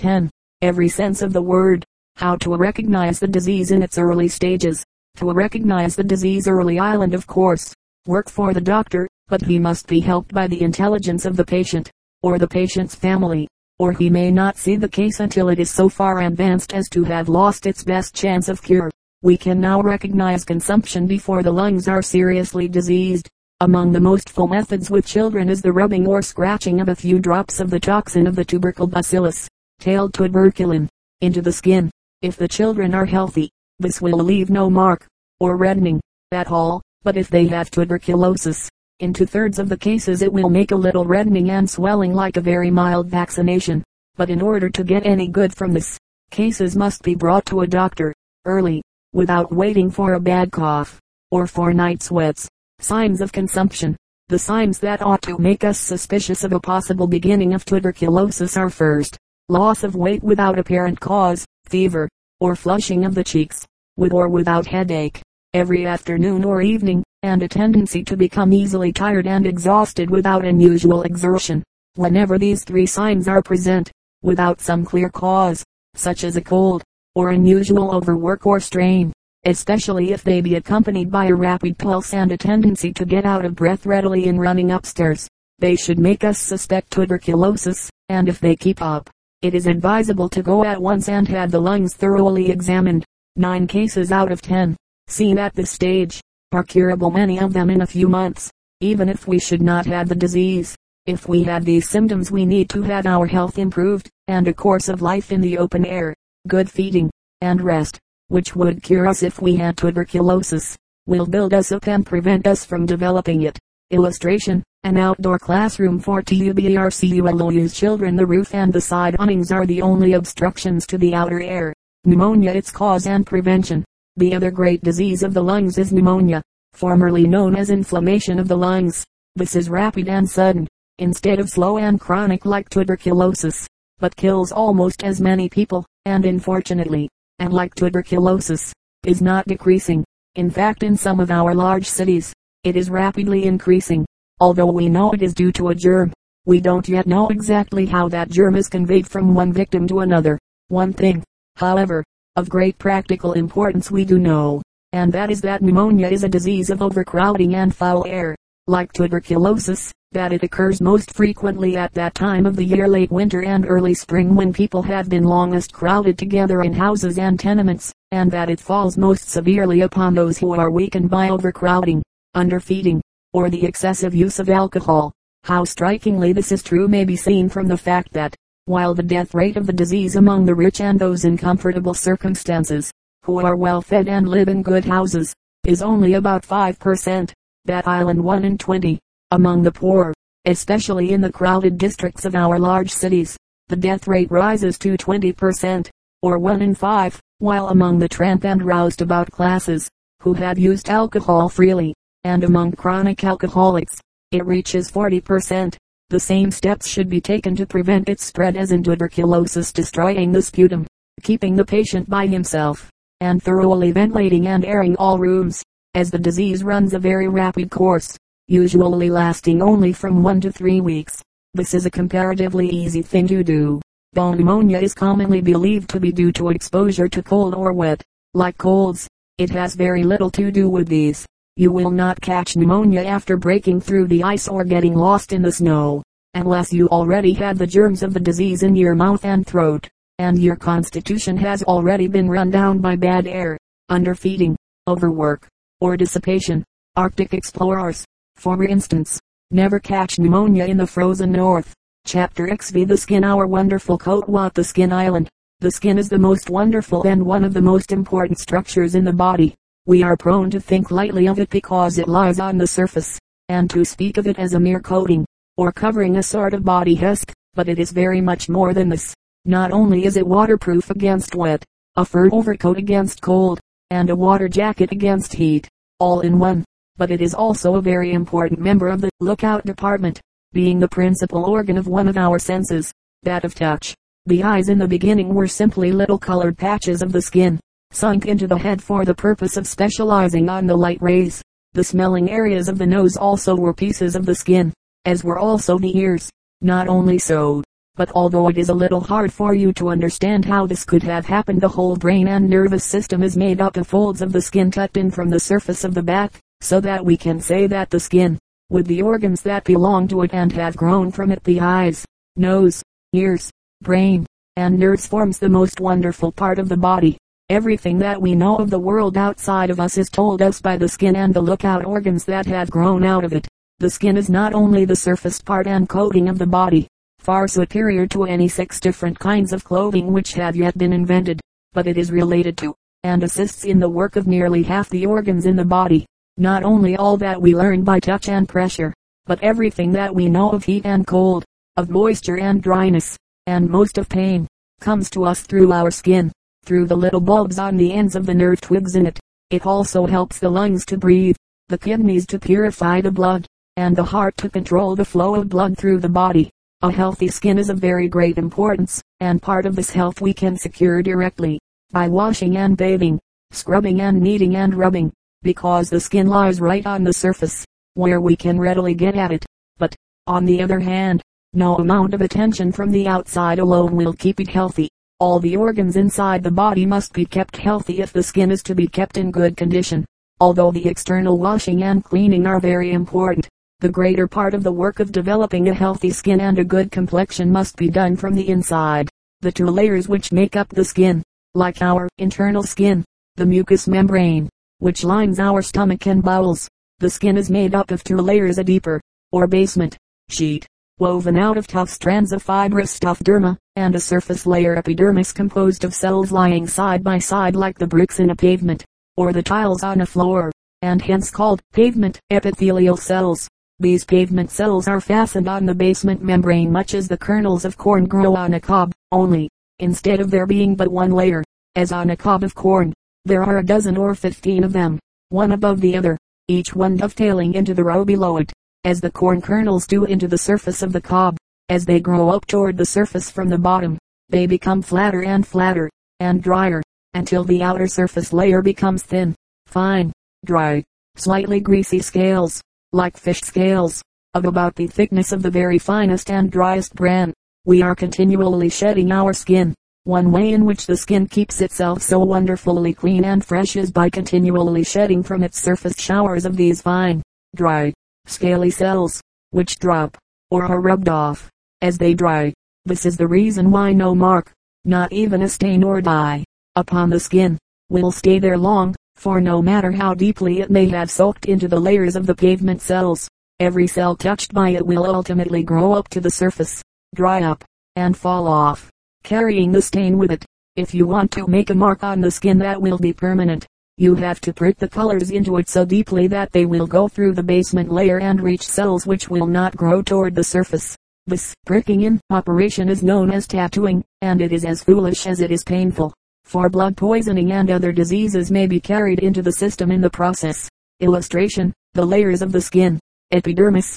10. Every sense of the word. How to recognize the disease in its early stages. To recognize the disease early island of course. Work for the doctor, but he must be helped by the intelligence of the patient, or the patient's family, or he may not see the case until it is so far advanced as to have lost its best chance of cure. We can now recognize consumption before the lungs are seriously diseased. Among the most full methods with children is the rubbing or scratching of a few drops of the toxin of the tubercle bacillus, tailed tuberculin, into the skin. If the children are healthy, this will leave no mark, or reddening, at all, but if they have tuberculosis, in two thirds of the cases it will make a little reddening and swelling like a very mild vaccination. But in order to get any good from this, cases must be brought to a doctor, early, without waiting for a bad cough, or for night sweats. Signs of consumption. The signs that ought to make us suspicious of a possible beginning of tuberculosis are first, loss of weight without apparent cause, fever, or flushing of the cheeks, with or without headache, every afternoon or evening, and a tendency to become easily tired and exhausted without unusual exertion. Whenever these three signs are present, without some clear cause, such as a cold, or unusual overwork or strain, especially if they be accompanied by a rapid pulse and a tendency to get out of breath readily in running upstairs. They should make us suspect tuberculosis, and if they keep up, it is advisable to go at once and have the lungs thoroughly examined. Nine cases out of ten, seen at this stage, are curable many of them in a few months, even if we should not have the disease. If we have these symptoms we need to have our health improved, and a course of life in the open air, good feeding, and rest. Which would cure us if we had tuberculosis, will build us up and prevent us from developing it. Illustration, an outdoor classroom for tuberculous children. The roof and the side awnings are the only obstructions to the outer air. Pneumonia its cause and prevention. The other great disease of the lungs is pneumonia, formerly known as inflammation of the lungs. This is rapid and sudden, instead of slow and chronic like tuberculosis, but kills almost as many people, and unfortunately, and like tuberculosis, is not decreasing. In fact in some of our large cities, it is rapidly increasing. Although we know it is due to a germ, we don't yet know exactly how that germ is conveyed from one victim to another. One thing, however, of great practical importance we do know, and that is that pneumonia is a disease of overcrowding and foul air. Like tuberculosis, that it occurs most frequently at that time of the year late winter and early spring when people have been longest crowded together in houses and tenements, and that it falls most severely upon those who are weakened by overcrowding, underfeeding, or the excessive use of alcohol. How strikingly this is true may be seen from the fact that, while the death rate of the disease among the rich and those in comfortable circumstances, who are well fed and live in good houses, is only about 5 per cent, that island 1 in 20 among the poor, especially in the crowded districts of our large cities, the death rate rises to 20 per cent, or 1 in 5, while among the tramp and roustabout classes, who have used alcohol freely, and among chronic alcoholics, it reaches 40 per cent. The same steps should be taken to prevent its spread as in tuberculosis destroying the sputum, keeping the patient by himself, and thoroughly ventilating and airing all rooms, as the disease runs a very rapid course usually lasting only from one to three weeks. This is a comparatively easy thing to do. Bone pneumonia is commonly believed to be due to exposure to cold or wet. Like colds, it has very little to do with these. You will not catch pneumonia after breaking through the ice or getting lost in the snow, unless you already had the germs of the disease in your mouth and throat, and your constitution has already been run down by bad air, underfeeding, overwork, or dissipation. Arctic explorers, for instance, never catch pneumonia in the frozen north. Chapter XV The Skin Our wonderful coat What the Skin Island. The skin is the most wonderful and one of the most important structures in the body. We are prone to think lightly of it because it lies on the surface, and to speak of it as a mere coating, or covering a sort of body husk, but it is very much more than this. Not only is it waterproof against wet, a fur overcoat against cold, and a water jacket against heat, all in one but it is also a very important member of the lookout department, being the principal organ of one of our senses, that of touch. The eyes in the beginning were simply little colored patches of the skin, sunk into the head for the purpose of specializing on the light rays. The smelling areas of the nose also were pieces of the skin, as were also the ears. Not only so, But although it is a little hard for you to understand how this could have happened the whole brain and nervous system is made up of folds of the skin tucked in from the surface of the back, so that we can say that the skin, with the organs that belong to it and have grown from it the eyes, nose, ears, brain, and nerves forms the most wonderful part of the body. Everything that we know of the world outside of us is told us by the skin and the lookout organs that have grown out of it. The skin is not only the surface part and coating of the body, far superior to any six different kinds of clothing which have yet been invented, but it is related to, and assists in the work of nearly half the organs in the body. Not only all that we learn by touch and pressure, but everything that we know of heat and cold, of moisture and dryness, and most of pain, comes to us through our skin, through the little bulbs on the ends of the nerve twigs in it. It also helps the lungs to breathe, the kidneys to purify the blood, and the heart to control the flow of blood through the body. A healthy skin is of very great importance, and part of this health we can secure directly, by washing and bathing, scrubbing and kneading and rubbing, because the skin lies right on the surface, where we can readily get at it. But, on the other hand, no amount of attention from the outside alone will keep it healthy. All the organs inside the body must be kept healthy if the skin is to be kept in good condition. Although the external washing and cleaning are very important, the greater part of the work of developing a healthy skin and a good complexion must be done from the inside. The two layers which make up the skin, like our internal skin, the mucous membrane, which lines our stomach and bowels. The skin is made up of two layers a deeper, or basement, sheet, woven out of tough strands of fibrous stuff derma, and a surface layer epidermis composed of cells lying side by side like the bricks in a pavement, or the tiles on a floor, and hence called pavement epithelial cells. These pavement cells are fastened on the basement membrane much as the kernels of corn grow on a cob, only, instead of there being but one layer, as on a cob of corn, there are a dozen or fifteen of them, one above the other, each one dovetailing into the row below it, as the corn kernels do into the surface of the cob. As they grow up toward the surface from the bottom, they become flatter and flatter, and drier, until the outer surface layer becomes thin, fine, dry, slightly greasy scales like fish scales, of about the thickness of the very finest and driest bran. We are continually shedding our skin. One way in which the skin keeps itself so wonderfully clean and fresh is by continually shedding from its surface showers of these fine, dry, scaly cells, which drop, or are rubbed off, as they dry. This is the reason why no mark, not even a stain or dye, upon the skin, will stay there long, for no matter how deeply it may have soaked into the layers of the pavement cells, every cell touched by it will ultimately grow up to the surface, dry up, and fall off, carrying the stain with it. If you want to make a mark on the skin that will be permanent, you have to prick the colors into it so deeply that they will go through the basement layer and reach cells which will not grow toward the surface. This pricking in operation is known as tattooing, and it is as foolish as it is painful for blood poisoning and other diseases may be carried into the system in the process. Illustration, the layers of the skin, epidermis,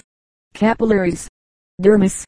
capillaries, dermis,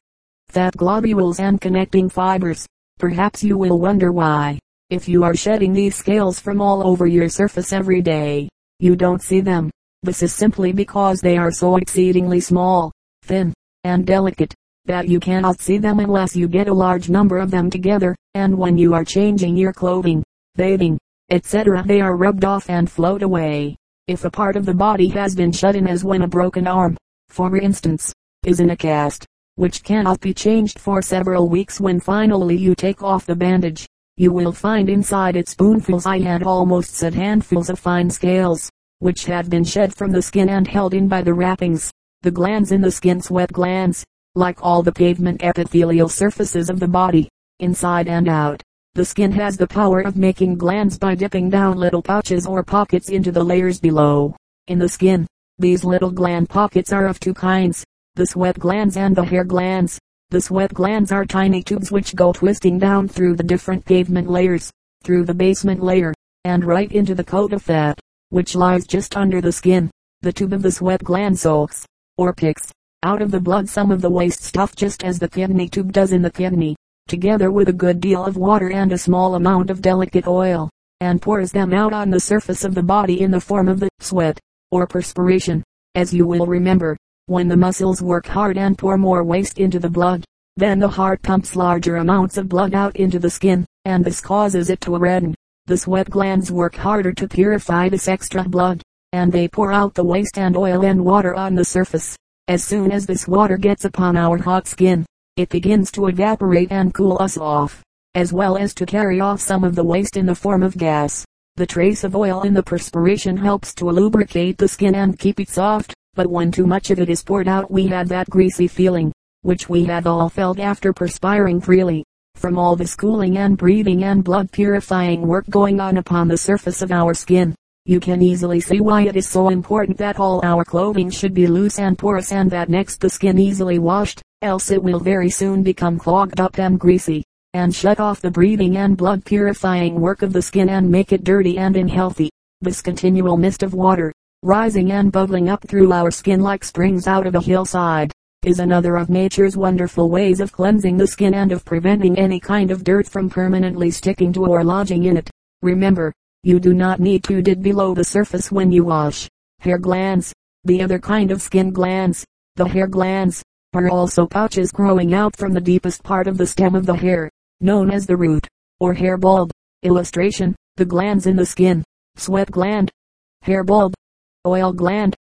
fat globules and connecting fibers. Perhaps you will wonder why, if you are shedding these scales from all over your surface every day, you don't see them. This is simply because they are so exceedingly small, thin, and delicate, that you cannot see them unless you get a large number of them together, and when you are changing your clothing, bathing, etc. they are rubbed off and float away. If a part of the body has been shut in as when a broken arm, for instance, is in a cast, which cannot be changed for several weeks when finally you take off the bandage, you will find inside it spoonfuls I had almost said handfuls of fine scales, which had been shed from the skin and held in by the wrappings. The glands in the skin sweat glands, like all the pavement epithelial surfaces of the body, inside and out. The skin has the power of making glands by dipping down little pouches or pockets into the layers below. In the skin, these little gland pockets are of two kinds, the sweat glands and the hair glands. The sweat glands are tiny tubes which go twisting down through the different pavement layers, through the basement layer, and right into the coat of fat, which lies just under the skin. The tube of the sweat gland soaks, or picks, out of the blood some of the waste stuff just as the kidney tube does in the kidney, together with a good deal of water and a small amount of delicate oil, and pours them out on the surface of the body in the form of the sweat, or perspiration. As you will remember, when the muscles work hard and pour more waste into the blood, Then the heart pumps larger amounts of blood out into the skin, and this causes it to redden. The sweat glands work harder to purify this extra blood, and they pour out the waste and oil and water on the surface. As soon as this water gets upon our hot skin, it begins to evaporate and cool us off, as well as to carry off some of the waste in the form of gas. The trace of oil in the perspiration helps to lubricate the skin and keep it soft, but when too much of it is poured out we have that greasy feeling, which we have all felt after perspiring freely. From all this cooling and breathing and blood purifying work going on upon the surface of our skin, you can easily see why it is so important that all our clothing should be loose and porous and that next the skin easily washed, else it will very soon become clogged up and greasy, and shut off the breathing and blood purifying work of the skin and make it dirty and unhealthy. This continual mist of water, rising and bubbling up through our skin like springs out of a hillside, is another of nature's wonderful ways of cleansing the skin and of preventing any kind of dirt from permanently sticking to or lodging in it. Remember, you do not need to dig below the surface when you wash. Hair glands, the other kind of skin glands, the hair glands, are also pouches growing out from the deepest part of the stem of the hair, known as the root, or hair bulb. Illustration, the glands in the skin, sweat gland, hair bulb, oil gland,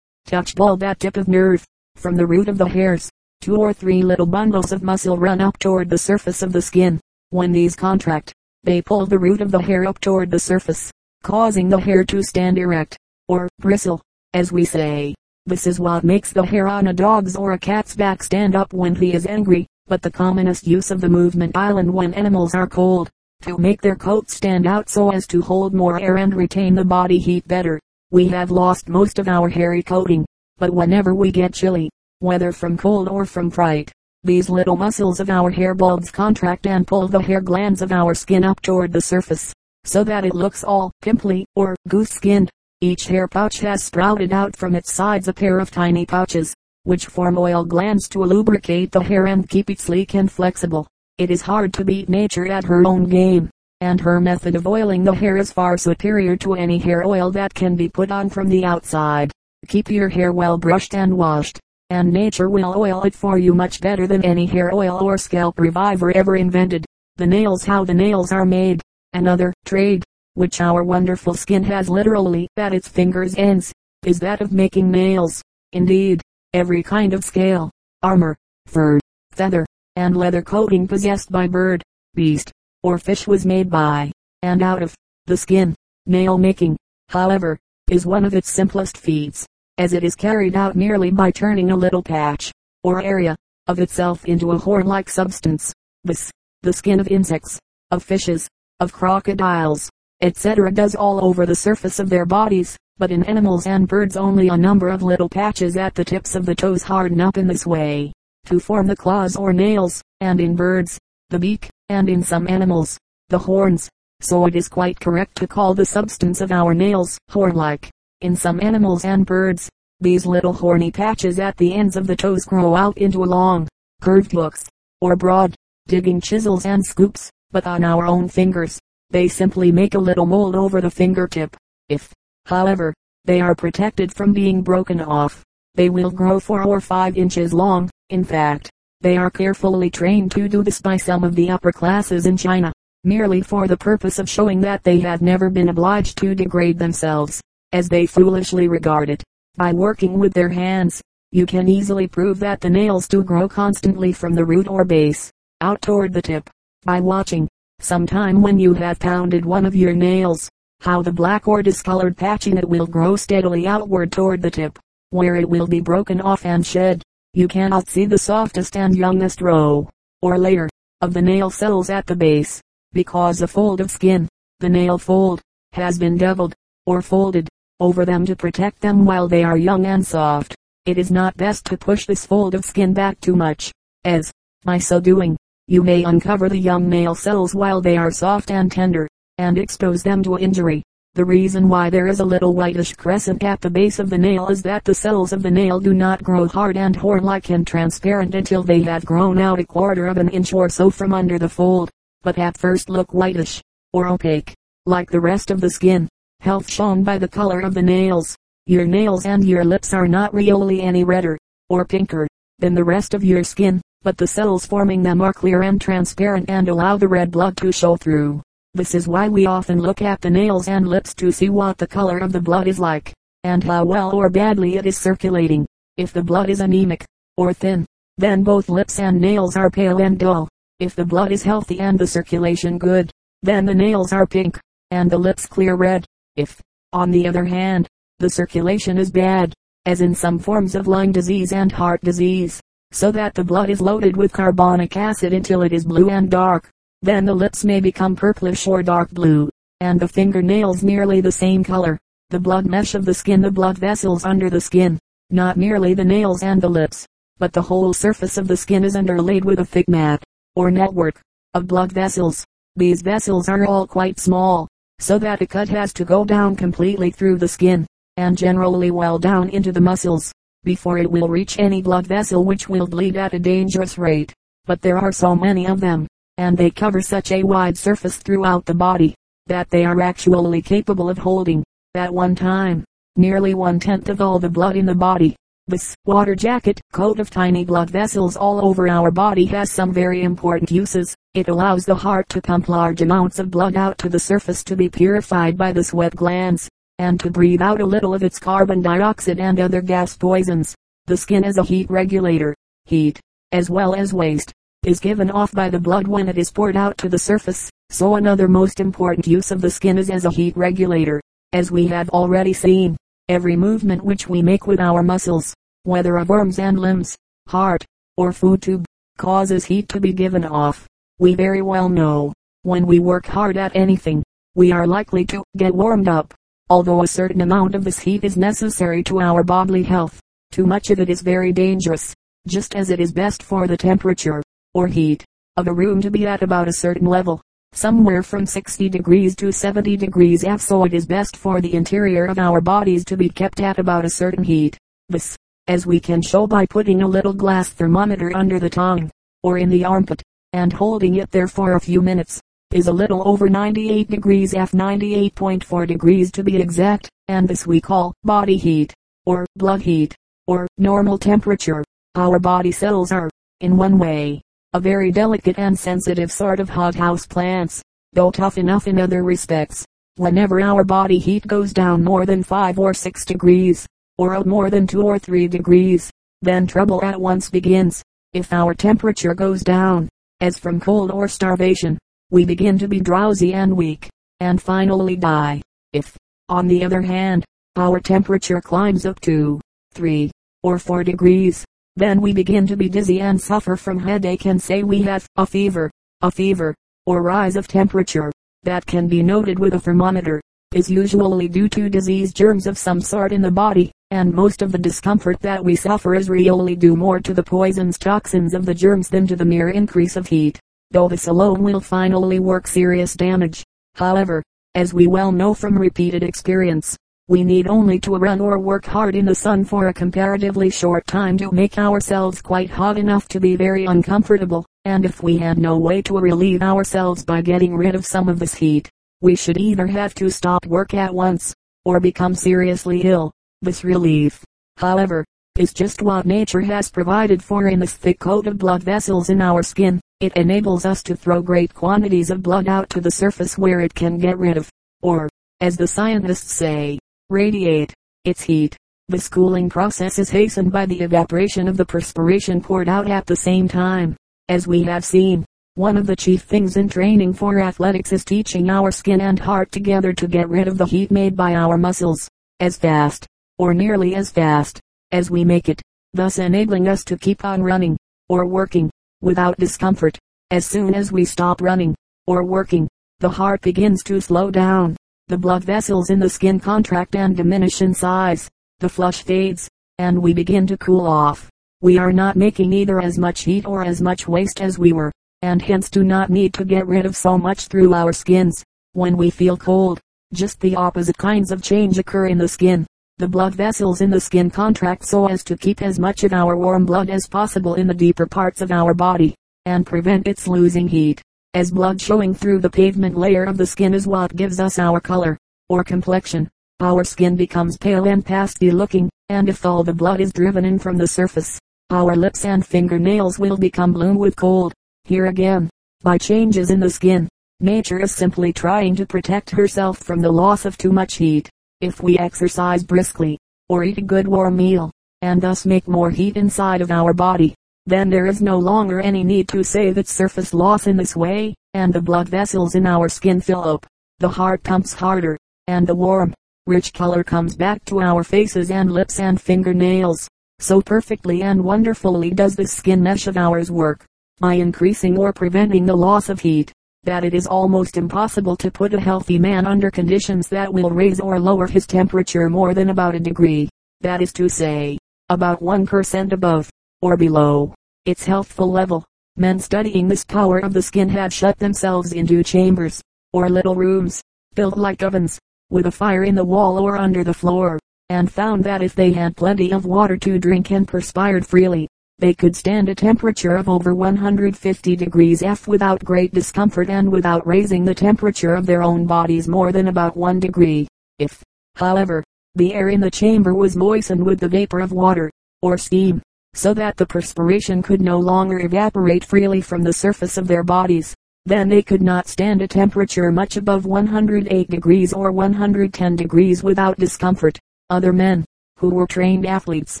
touch bulb at tip of nerve. From the root of the hairs, two or three little bundles of muscle run up toward the surface of the skin. When these contract, they pull the root of the hair up toward the surface, causing the hair to stand erect, or bristle, as we say. This is what makes the hair on a dog's or a cat's back stand up when he is angry, but the commonest use of the movement island when animals are cold, to make their coats stand out so as to hold more air and retain the body heat better. We have lost most of our hairy coating, but whenever we get chilly, whether from cold or from fright, these little muscles of our hair bulbs contract and pull the hair glands of our skin up toward the surface, so that it looks all pimply or goose-skinned. Each hair pouch has sprouted out from its sides a pair of tiny pouches, which form oil glands to lubricate the hair and keep it sleek and flexible. It is hard to beat nature at her own game, and her method of oiling the hair is far superior to any hair oil that can be put on from the outside. Keep your hair well brushed and washed, and nature will oil it for you much better than any hair oil or scalp reviver ever invented. The nails how the nails are made. Another trade, which our wonderful skin has literally at its fingers ends, is that of making nails. Indeed, every kind of scale, armor, fur, feather, and leather coating possessed by bird, beast, or fish was made by, and out of, the skin. Nail making, however, is one of its simplest feats as it is carried out merely by turning a little patch, or area, of itself into a horn-like substance. This, the skin of insects, of fishes, of crocodiles, etc. does all over the surface of their bodies, but in animals and birds only a number of little patches at the tips of the toes harden up in this way, to form the claws or nails, and in birds, the beak, and in some animals, the horns. So it is quite correct to call the substance of our nails horn-like. In some animals and birds, these little horny patches at the ends of the toes grow out into long, curved hooks, or broad, digging chisels and scoops, but on our own fingers, they simply make a little mold over the fingertip. If, however, they are protected from being broken off, they will grow four or five inches long. In fact, they are carefully trained to do this by some of the upper classes in China, merely for the purpose of showing that they have never been obliged to degrade themselves as they foolishly regard it. By working with their hands, you can easily prove that the nails do grow constantly from the root or base, out toward the tip. By watching, sometime when you have pounded one of your nails, how the black or discolored patch in it will grow steadily outward toward the tip, where it will be broken off and shed. You cannot see the softest and youngest row, or layer, of the nail cells at the base, because a fold of skin, the nail fold, has been develed, or folded, over them to protect them while they are young and soft. It is not best to push this fold of skin back too much, as, by so doing, you may uncover the young nail cells while they are soft and tender, and expose them to injury. The reason why there is a little whitish crescent at the base of the nail is that the cells of the nail do not grow hard and horn-like and transparent until they have grown out a quarter of an inch or so from under the fold, but at first look whitish, or opaque, like the rest of the skin health shown by the color of the nails. Your nails and your lips are not really any redder, or pinker, than the rest of your skin. but the cells forming them are clear and transparent and allow the red blood to show through. This is why we often look at the nails and lips to see what the color of the blood is like, and how well or badly it is circulating. If the blood is anemic, or thin, then both lips and nails are pale and dull. If the blood is healthy and the circulation good, then the nails are pink, and the lips clear red. If, on the other hand, the circulation is bad, as in some forms of lung disease and heart disease, so that the blood is loaded with carbonic acid until it is blue and dark, then the lips may become purplish or dark blue, and the fingernails nearly the same color. The blood mesh of the skin the blood vessels under the skin, not merely the nails and the lips, but the whole surface of the skin is underlaid with a thick mat, or network, of blood vessels. These vessels are all quite small, so that a cut has to go down completely through the skin, and generally well down into the muscles, before it will reach any blood vessel which will bleed at a dangerous rate. But there are so many of them, and they cover such a wide surface throughout the body, that they are actually capable of holding, at one time, nearly one-tenth of all the blood in the body. This water jacket coat of tiny blood vessels all over our body has some very important uses. It allows the heart to pump large amounts of blood out to the surface to be purified by the sweat glands and to breathe out a little of its carbon dioxide and other gas poisons. The skin is a heat regulator. Heat, as well as waste, is given off by the blood when it is poured out to the surface. So another most important use of the skin is as a heat regulator. As we have already seen, every movement which we make with our muscles, whether of arms and limbs, heart, or food tube, causes heat to be given off. We very well know, when we work hard at anything, we are likely to get warmed up. Although a certain amount of this heat is necessary to our bodily health, too much of it is very dangerous, just as it is best for the temperature, or heat, of a room to be at about a certain level, somewhere from 60 degrees to 70 degrees F. So it is best for the interior of our bodies to be kept at about a certain heat. This, as we can show by putting a little glass thermometer under the tongue, or in the armpit, and holding it there for a few minutes is a little over 98 degrees F 98.4 degrees to be exact, and this we call body heat, or blood heat, or normal temperature. Our body cells are, in one way, a very delicate and sensitive sort of hothouse plants, though tough enough in other respects. Whenever our body heat goes down more than 5 or 6 degrees, or out more than 2 or 3 degrees, then trouble at once begins. If our temperature goes down, as from cold or starvation, we begin to be drowsy and weak, and finally die. If, on the other hand, our temperature climbs up to 3 or 4 degrees, then we begin to be dizzy and suffer from headache and say we have a fever. A fever, or rise of temperature, that can be noted with a thermometer, is usually due to disease germs of some sort in the body, and most of the discomfort that we suffer is really due more to the poisons toxins of the germs than to the mere increase of heat though this alone will finally work serious damage. However, as we well know from repeated experience, we need only to run or work hard in the sun for a comparatively short time to make ourselves quite hot enough to be very uncomfortable, and if we had no way to relieve ourselves by getting rid of some of this heat, we should either have to stop work at once, or become seriously ill. This relief, however, is just what nature has provided for in this thick coat of blood vessels in our skin. It enables us to throw great quantities of blood out to the surface where it can get rid of, or, as the scientists say, radiate, its heat. This cooling process is hastened by the evaporation of the perspiration poured out at the same time. As we have seen, one of the chief things in training for athletics is teaching our skin and heart together to get rid of the heat made by our muscles, as fast, or nearly as fast, as we make it, thus enabling us to keep on running, or working, without discomfort. As soon as we stop running, or working, the heart begins to slow down. The blood vessels in the skin contract and diminish in size. The flush fades, and we begin to cool off. We are not making either as much heat or as much waste as we were, and hence do not need to get rid of so much through our skins. When we feel cold, just the opposite kinds of change occur in the skin. The blood vessels in the skin contract so as to keep as much of our warm blood as possible in the deeper parts of our body, and prevent its losing heat. As blood showing through the pavement layer of the skin is what gives us our color, or complexion. Our skin becomes pale and pasty looking, and if all the blood is driven in from the surface, our lips and fingernails will become blue with cold. Here again, by changes in the skin, nature is simply trying to protect herself from the loss of too much heat. If we exercise briskly, or eat a good warm meal, and thus make more heat inside of our body, then there is no longer any need to say that surface loss in this way, and the blood vessels in our skin fill up, the heart pumps harder, and the warm, rich color comes back to our faces and lips and fingernails. So perfectly and wonderfully does the skin mesh of ours work, by increasing or preventing the loss of heat, that it is almost impossible to put a healthy man under conditions that will raise or lower his temperature more than about a degree, that is to say, about 1% above, or below, its healthful level. Men studying this power of the skin had shut themselves into chambers, or little rooms, built like ovens, with a fire in the wall or under the floor, and found that if they had plenty of water to drink and perspired freely, they could stand a temperature of over 150 degrees F without great discomfort and without raising the temperature of their own bodies more than about one degree. If, however, the air in the chamber was moistened with the vapor of water, or steam, so that the perspiration could no longer evaporate freely from the surface of their bodies. Then they could not stand a temperature much above 108 degrees or 110 degrees without discomfort. Other men, who were trained athletes,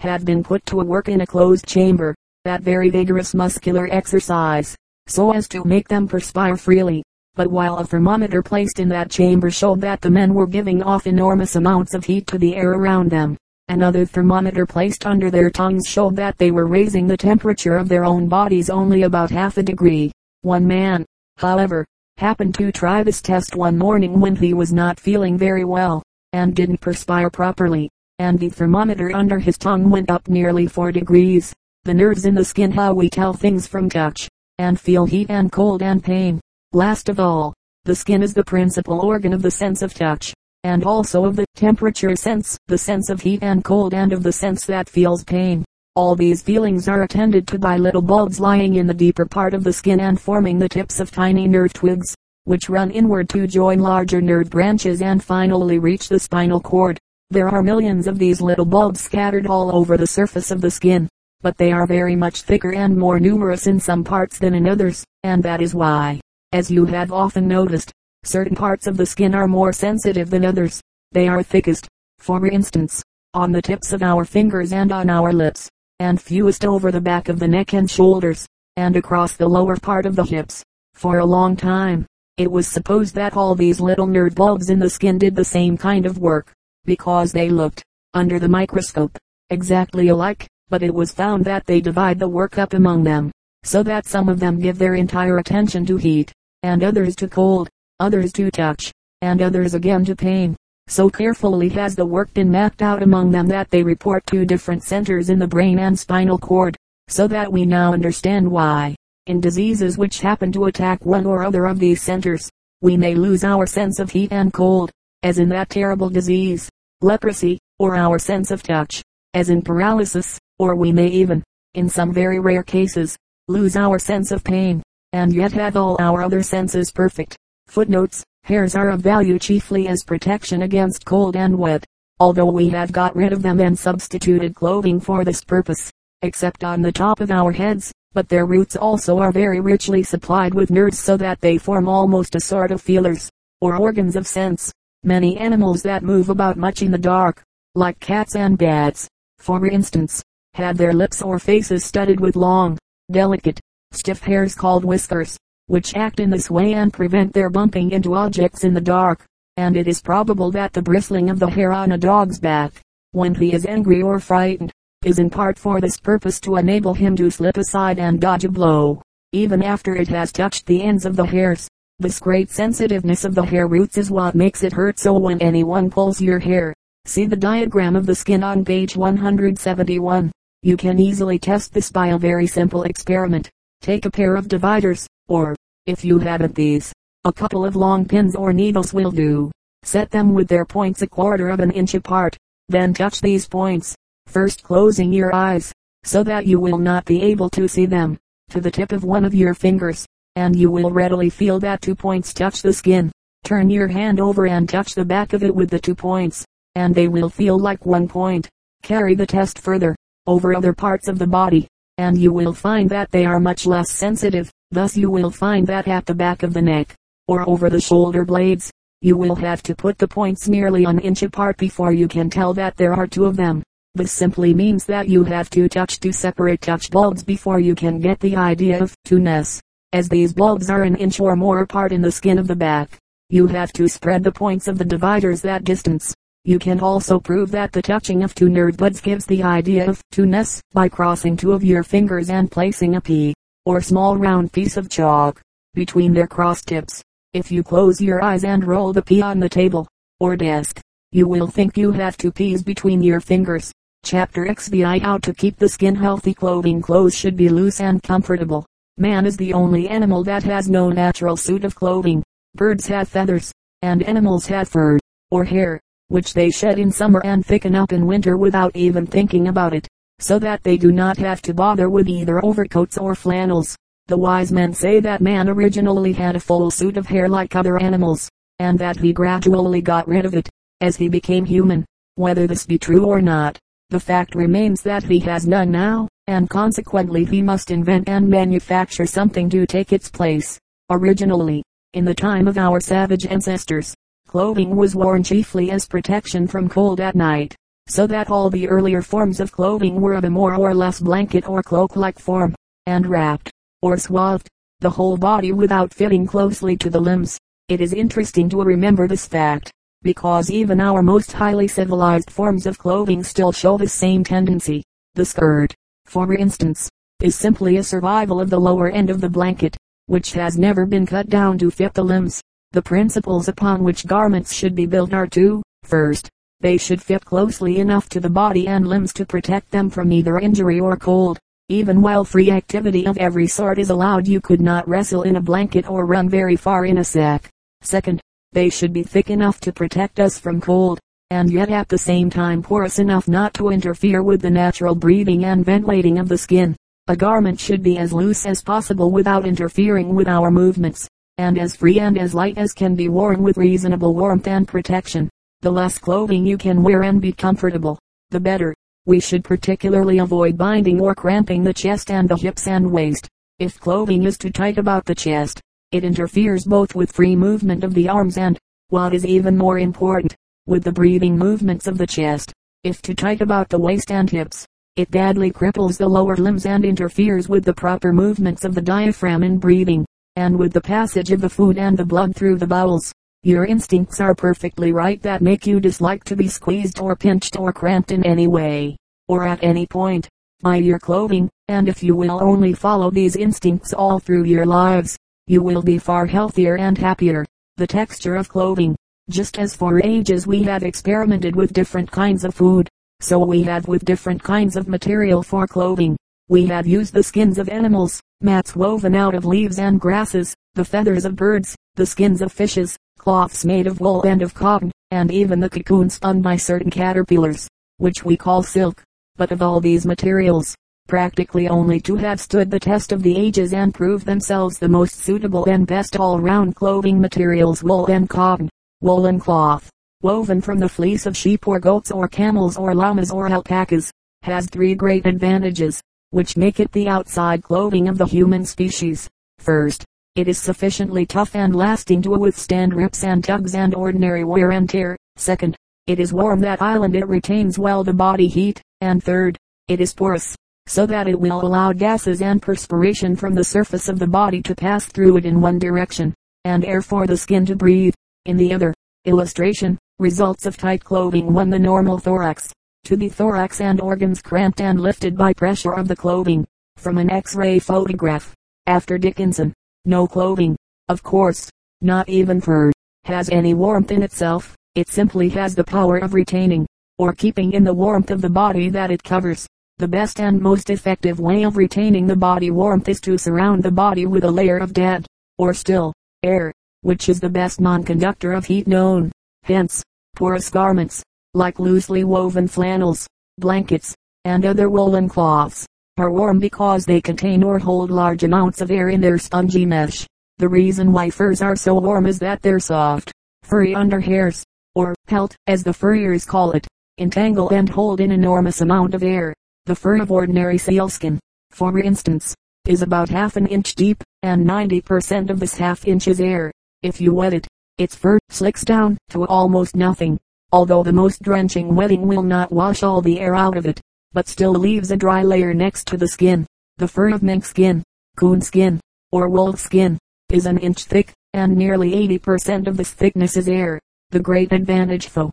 had been put to work in a closed chamber, that very vigorous muscular exercise, so as to make them perspire freely. But while a thermometer placed in that chamber showed that the men were giving off enormous amounts of heat to the air around them, Another thermometer placed under their tongues showed that they were raising the temperature of their own bodies only about half a degree. One man, however, happened to try this test one morning when he was not feeling very well, and didn't perspire properly, and the thermometer under his tongue went up nearly four degrees. The nerves in the skin how we tell things from touch, and feel heat and cold and pain. Last of all, the skin is the principal organ of the sense of touch and also of the temperature sense, the sense of heat and cold and of the sense that feels pain. All these feelings are attended to by little bulbs lying in the deeper part of the skin and forming the tips of tiny nerve twigs, which run inward to join larger nerve branches and finally reach the spinal cord. There are millions of these little bulbs scattered all over the surface of the skin, but they are very much thicker and more numerous in some parts than in others, and that is why, as you have often noticed, Certain parts of the skin are more sensitive than others. They are thickest, for instance, on the tips of our fingers and on our lips, and fewest over the back of the neck and shoulders, and across the lower part of the hips. For a long time, it was supposed that all these little nerve bulbs in the skin did the same kind of work, because they looked, under the microscope, exactly alike, but it was found that they divide the work up among them, so that some of them give their entire attention to heat, and others to cold others to touch, and others again to pain. So carefully has the work been mapped out among them that they report to different centers in the brain and spinal cord, so that we now understand why, in diseases which happen to attack one or other of these centers, we may lose our sense of heat and cold, as in that terrible disease, leprosy, or our sense of touch, as in paralysis, or we may even, in some very rare cases, lose our sense of pain, and yet have all our other senses perfect. Footnotes, hairs are of value chiefly as protection against cold and wet, although we have got rid of them and substituted clothing for this purpose, except on the top of our heads, but their roots also are very richly supplied with nerves so that they form almost a sort of feelers, or organs of sense. Many animals that move about much in the dark, like cats and bats, for instance, had their lips or faces studded with long, delicate, stiff hairs called whiskers which act in this way and prevent their bumping into objects in the dark. And it is probable that the bristling of the hair on a dog's back, when he is angry or frightened, is in part for this purpose to enable him to slip aside and dodge a blow, even after it has touched the ends of the hairs. This great sensitiveness of the hair roots is what makes it hurt so when anyone pulls your hair. See the diagram of the skin on page 171. You can easily test this by a very simple experiment. Take a pair of dividers, or, if you haven't these, a couple of long pins or needles will do. Set them with their points a quarter of an inch apart. Then touch these points, first closing your eyes, so that you will not be able to see them, to the tip of one of your fingers, and you will readily feel that two points touch the skin. Turn your hand over and touch the back of it with the two points, and they will feel like one point. Carry the test further. over other parts of the body, and you will find that they are much less sensitive. Thus you will find that at the back of the neck, or over the shoulder blades, you will have to put the points nearly an inch apart before you can tell that there are two of them. This simply means that you have to touch two separate touch bulbs before you can get the idea of two-ness. As these bulbs are an inch or more apart in the skin of the back, you have to spread the points of the dividers that distance. You can also prove that the touching of two nerve buds gives the idea of two-ness by crossing two of your fingers and placing a pea, or small round piece of chalk, between their cross tips. If you close your eyes and roll the pea on the table, or desk, you will think you have two peas between your fingers. Chapter X. XVI How to keep the skin healthy clothing Clothes should be loose and comfortable. Man is the only animal that has no natural suit of clothing. Birds have feathers, and animals have fur, or hair, which they shed in summer and thicken up in winter without even thinking about it, so that they do not have to bother with either overcoats or flannels. The wise men say that man originally had a full suit of hair like other animals, and that he gradually got rid of it, as he became human. Whether this be true or not, the fact remains that he has none now, and consequently he must invent and manufacture something to take its place. Originally, in the time of our savage ancestors, clothing was worn chiefly as protection from cold at night, so that all the earlier forms of clothing were of a more or less blanket or cloak-like form, and wrapped, or swathed, the whole body without fitting closely to the limbs. It is interesting to remember this fact, because even our most highly civilized forms of clothing still show the same tendency. The skirt, for instance, is simply a survival of the lower end of the blanket, which has never been cut down to fit the limbs. The principles upon which garments should be built are two. First, they should fit closely enough to the body and limbs to protect them from either injury or cold. Even while free activity of every sort is allowed you could not wrestle in a blanket or run very far in a sack. Second, they should be thick enough to protect us from cold, and yet at the same time porous enough not to interfere with the natural breathing and ventilating of the skin. A garment should be as loose as possible without interfering with our movements, and as free and as light as can be worn with reasonable warmth and protection. The less clothing you can wear and be comfortable, the better. We should particularly avoid binding or cramping the chest and the hips and waist. If clothing is too tight about the chest, it interferes both with free movement of the arms and, what is even more important, with the breathing movements of the chest. If too tight about the waist and hips, it badly cripples the lower limbs and interferes with the proper movements of the diaphragm in breathing, and with the passage of the food and the blood through the bowels. Your instincts are perfectly right that make you dislike to be squeezed or pinched or cramped in any way, or at any point, by your clothing, and if you will only follow these instincts all through your lives, you will be far healthier and happier. The texture of clothing. Just as for ages we have experimented with different kinds of food, so we have with different kinds of material for clothing. We have used the skins of animals, mats woven out of leaves and grasses, the feathers of birds, the skins of fishes, cloths made of wool and of cotton, and even the cocoon spun by certain caterpillars, which we call silk. But of all these materials, practically only two have stood the test of the ages and proved themselves the most suitable and best all-round clothing materials wool and cotton, woolen cloth, woven from the fleece of sheep or goats or camels or llamas or alpacas, has three great advantages, which make it the outside clothing of the human species. First, it is sufficiently tough and lasting to withstand rips and tugs and ordinary wear and tear. Second, it is warm that island it retains well the body heat. And third, it is porous, so that it will allow gases and perspiration from the surface of the body to pass through it in one direction, and air for the skin to breathe in the other. Illustration, results of tight clothing 1 The normal thorax, to the thorax and organs cramped and lifted by pressure of the clothing, from an X-ray photograph. After Dickinson, no clothing, of course, not even fur, has any warmth in itself, it simply has the power of retaining, or keeping in the warmth of the body that it covers. The best and most effective way of retaining the body warmth is to surround the body with a layer of dead, or still, air, which is the best non-conductor of heat known. Hence, porous garments, like loosely woven flannels, blankets, and other woolen cloths, are warm because they contain or hold large amounts of air in their spongy mesh. The reason why furs are so warm is that their soft, furry underhairs, or pelt, as the furriers call it, entangle and hold an enormous amount of air The fur of ordinary sealskin, for instance, is about half an inch deep, and 90% of this half inch is air. If you wet it, its fur slicks down to almost nothing, although the most drenching wetting will not wash all the air out of it, but still leaves a dry layer next to the skin. The fur of mink skin, coon skin, or wolf skin, is an inch thick, and nearly 80% of this thickness is air. The great advantage though,